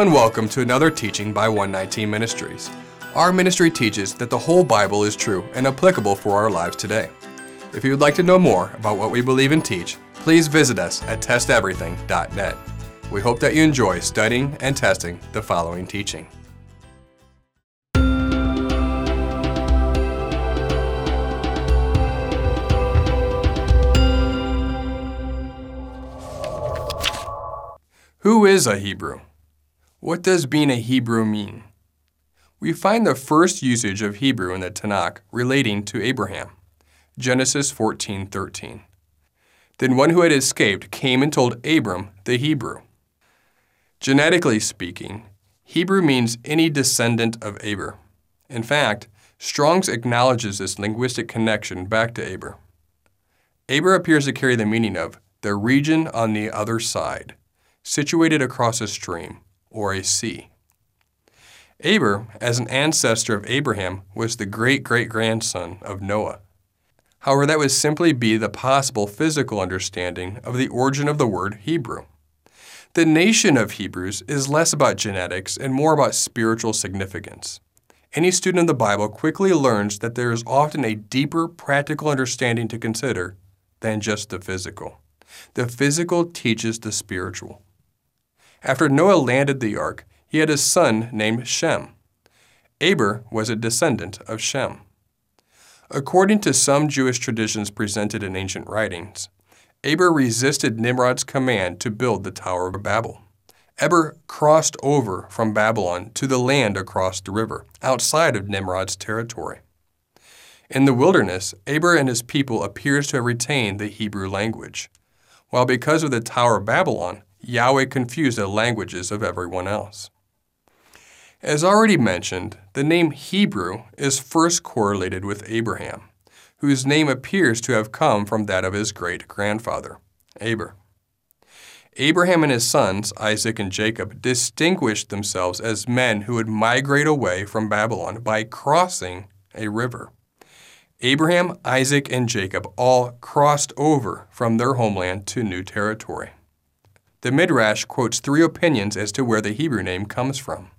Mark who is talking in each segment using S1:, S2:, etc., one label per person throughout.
S1: And welcome to another teaching by 119 Ministries. Our ministry teaches that the whole Bible is true and applicable for our lives today. If you would like to know more about what we believe and teach, please visit us at testeverything.net. We hope that you enjoy studying and testing the following teaching. Who is a Hebrew? What does being a Hebrew mean? We find the first usage of Hebrew in the Tanakh relating to Abraham. Genesis 14:13. Then one who had escaped came and told Abram the Hebrew. Genetically speaking, Hebrew means any descendant of Eber. In fact, Strong's acknowledges this linguistic connection back to Eber. Eber appears to carry the meaning of the region on the other side, situated across a stream or a sea. Eber, as an ancestor of Abraham, was the great great grandson of Noah. However, that would simply be the possible physical understanding of the origin of the word Hebrew. The nation of Hebrews is less about genetics and more about spiritual significance. Any student of the Bible quickly learns that there is often a deeper practical understanding to consider than just the physical. The physical teaches the spiritual. After Noah landed the ark, he had a son named Shem. Eber was a descendant of Shem. According to some Jewish traditions presented in ancient writings, Eber resisted Nimrod's command to build the Tower of Babel. Eber crossed over from Babylon to the land across the river, outside of Nimrod's territory. In the wilderness, Eber and his people appears to have retained the Hebrew language, while because of the Tower of Babylon, Yahweh confused the languages of everyone else. As already mentioned, the name Hebrew is first correlated with Abraham, whose name appears to have come from that of his great grandfather, Eber. Abraham and his sons, Isaac and Jacob, distinguished themselves as men who would migrate away from Babylon by crossing a river. Abraham, Isaac, and Jacob all crossed over from their homeland to new territory. The Midrash quotes three opinions as to where the Hebrew name comes from.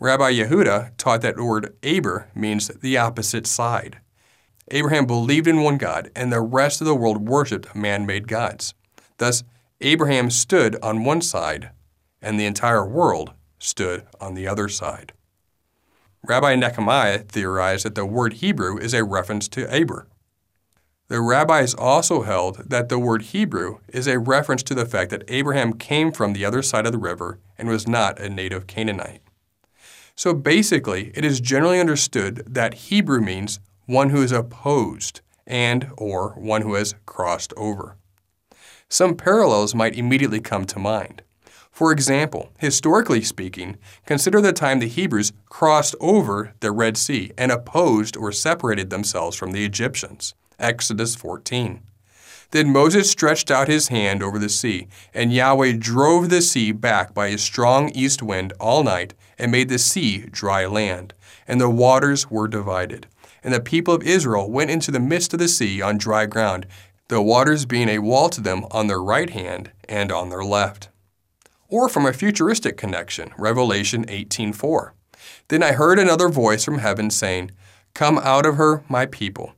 S1: Rabbi Yehuda taught that the word Aber means the opposite side. Abraham believed in one God, and the rest of the world worshipped man made gods. Thus, Abraham stood on one side, and the entire world stood on the other side. Rabbi Nehemiah theorized that the word Hebrew is a reference to Eber. The rabbis also held that the word Hebrew is a reference to the fact that Abraham came from the other side of the river and was not a native Canaanite. So basically, it is generally understood that Hebrew means one who is opposed and or one who has crossed over. Some parallels might immediately come to mind. For example, historically speaking, consider the time the Hebrews crossed over the Red Sea and opposed or separated themselves from the Egyptians. Exodus 14. Then Moses stretched out his hand over the sea, and Yahweh drove the sea back by a strong east wind all night, and made the sea dry land, and the waters were divided. And the people of Israel went into the midst of the sea on dry ground, the waters being a wall to them on their right hand and on their left. Or from a futuristic connection, Revelation 18:4. Then I heard another voice from heaven saying, Come out of her, my people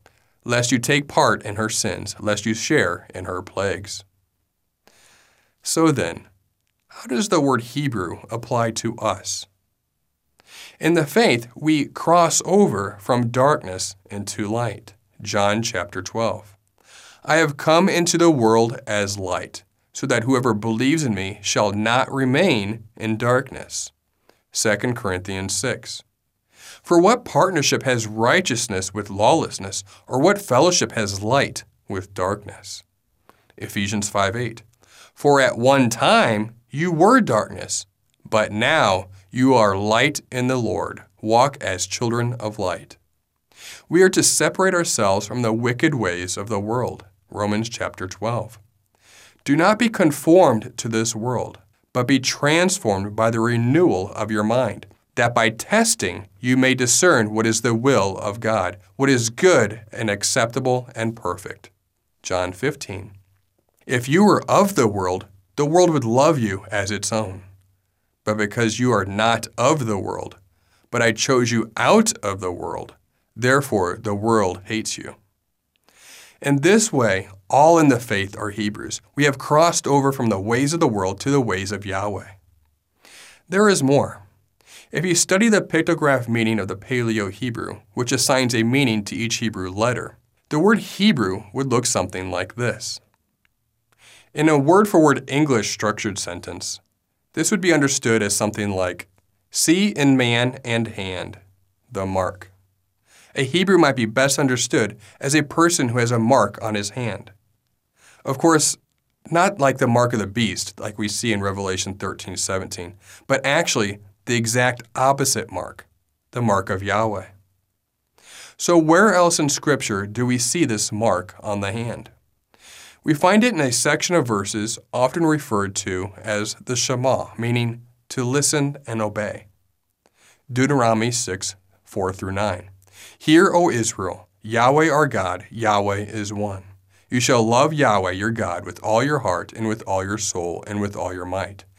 S1: lest you take part in her sins, lest you share in her plagues. So then, how does the word Hebrew apply to us? In the faith, we cross over from darkness into light. John chapter 12. I have come into the world as light, so that whoever believes in me shall not remain in darkness. 2 Corinthians 6. For what partnership has righteousness with lawlessness, or what fellowship has light with darkness? Ephesians 5 8. For at one time you were darkness, but now you are light in the Lord. Walk as children of light. We are to separate ourselves from the wicked ways of the world. Romans chapter 12. Do not be conformed to this world, but be transformed by the renewal of your mind that by testing you may discern what is the will of God, what is good and acceptable and perfect. John 15. If you were of the world, the world would love you as its own. but because you are not of the world. But I chose you out of the world. Therefore, the world hates you. In this way, all in the faith are Hebrews. We have crossed over from the ways of the world to the ways of Yahweh. There is more. If you study the pictograph meaning of the Paleo Hebrew, which assigns a meaning to each Hebrew letter, the word Hebrew would look something like this. In a word for word English structured sentence, this would be understood as something like See in man and hand the mark. A Hebrew might be best understood as a person who has a mark on his hand. Of course, not like the mark of the beast, like we see in Revelation 13 17, but actually the exact opposite mark, the mark of Yahweh. So, where else in Scripture do we see this mark on the hand? We find it in a section of verses often referred to as the Shema, meaning to listen and obey. Deuteronomy 6 4 through 9. Hear, O Israel, Yahweh our God, Yahweh is one. You shall love Yahweh your God with all your heart, and with all your soul, and with all your might.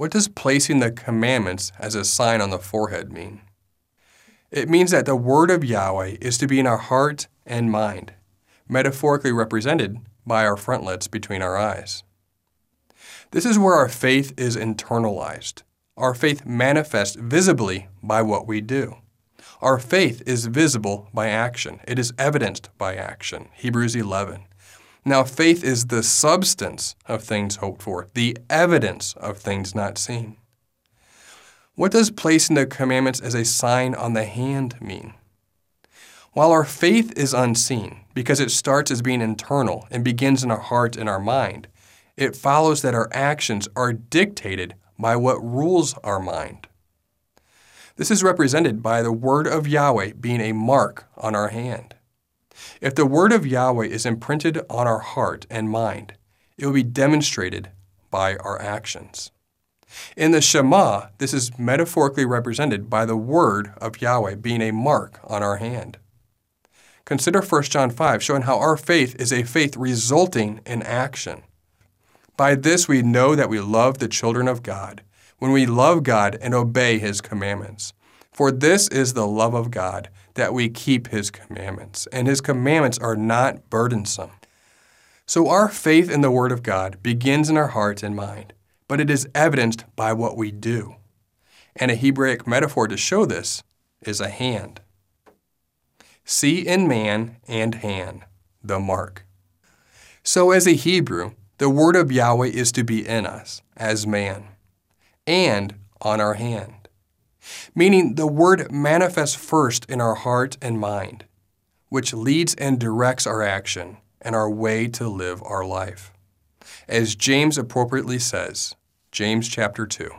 S1: What does placing the commandments as a sign on the forehead mean? It means that the word of Yahweh is to be in our heart and mind, metaphorically represented by our frontlets between our eyes. This is where our faith is internalized. Our faith manifests visibly by what we do. Our faith is visible by action. It is evidenced by action. Hebrews 11. Now, faith is the substance of things hoped for, the evidence of things not seen. What does placing the commandments as a sign on the hand mean? While our faith is unseen, because it starts as being internal and begins in our heart and our mind, it follows that our actions are dictated by what rules our mind. This is represented by the word of Yahweh being a mark on our hand. If the word of Yahweh is imprinted on our heart and mind, it will be demonstrated by our actions. In the Shema, this is metaphorically represented by the word of Yahweh being a mark on our hand. Consider 1 John 5, showing how our faith is a faith resulting in action. By this we know that we love the children of God, when we love God and obey His commandments. For this is the love of God, that we keep His commandments, and His commandments are not burdensome. So our faith in the Word of God begins in our heart and mind, but it is evidenced by what we do. And a Hebraic metaphor to show this is a hand. See in man and hand the mark. So, as a Hebrew, the word of Yahweh is to be in us as man and on our hand meaning the Word manifests first in our heart and mind, which leads and directs our action and our way to live our life. As James appropriately says, James chapter 2,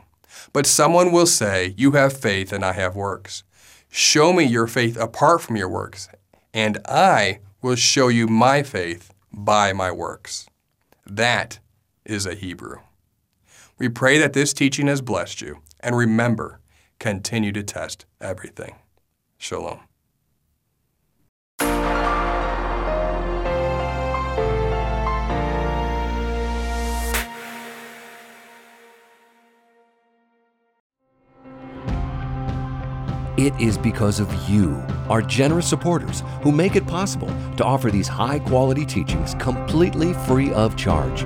S1: but someone will say, You have faith and I have works. Show me your faith apart from your works, and I will show you my faith by my works. That is a Hebrew. We pray that this teaching has blessed you, and remember, continue to test everything. Shalom.
S2: It is because of you, our generous supporters, who make it possible to offer these high quality teachings completely free of charge.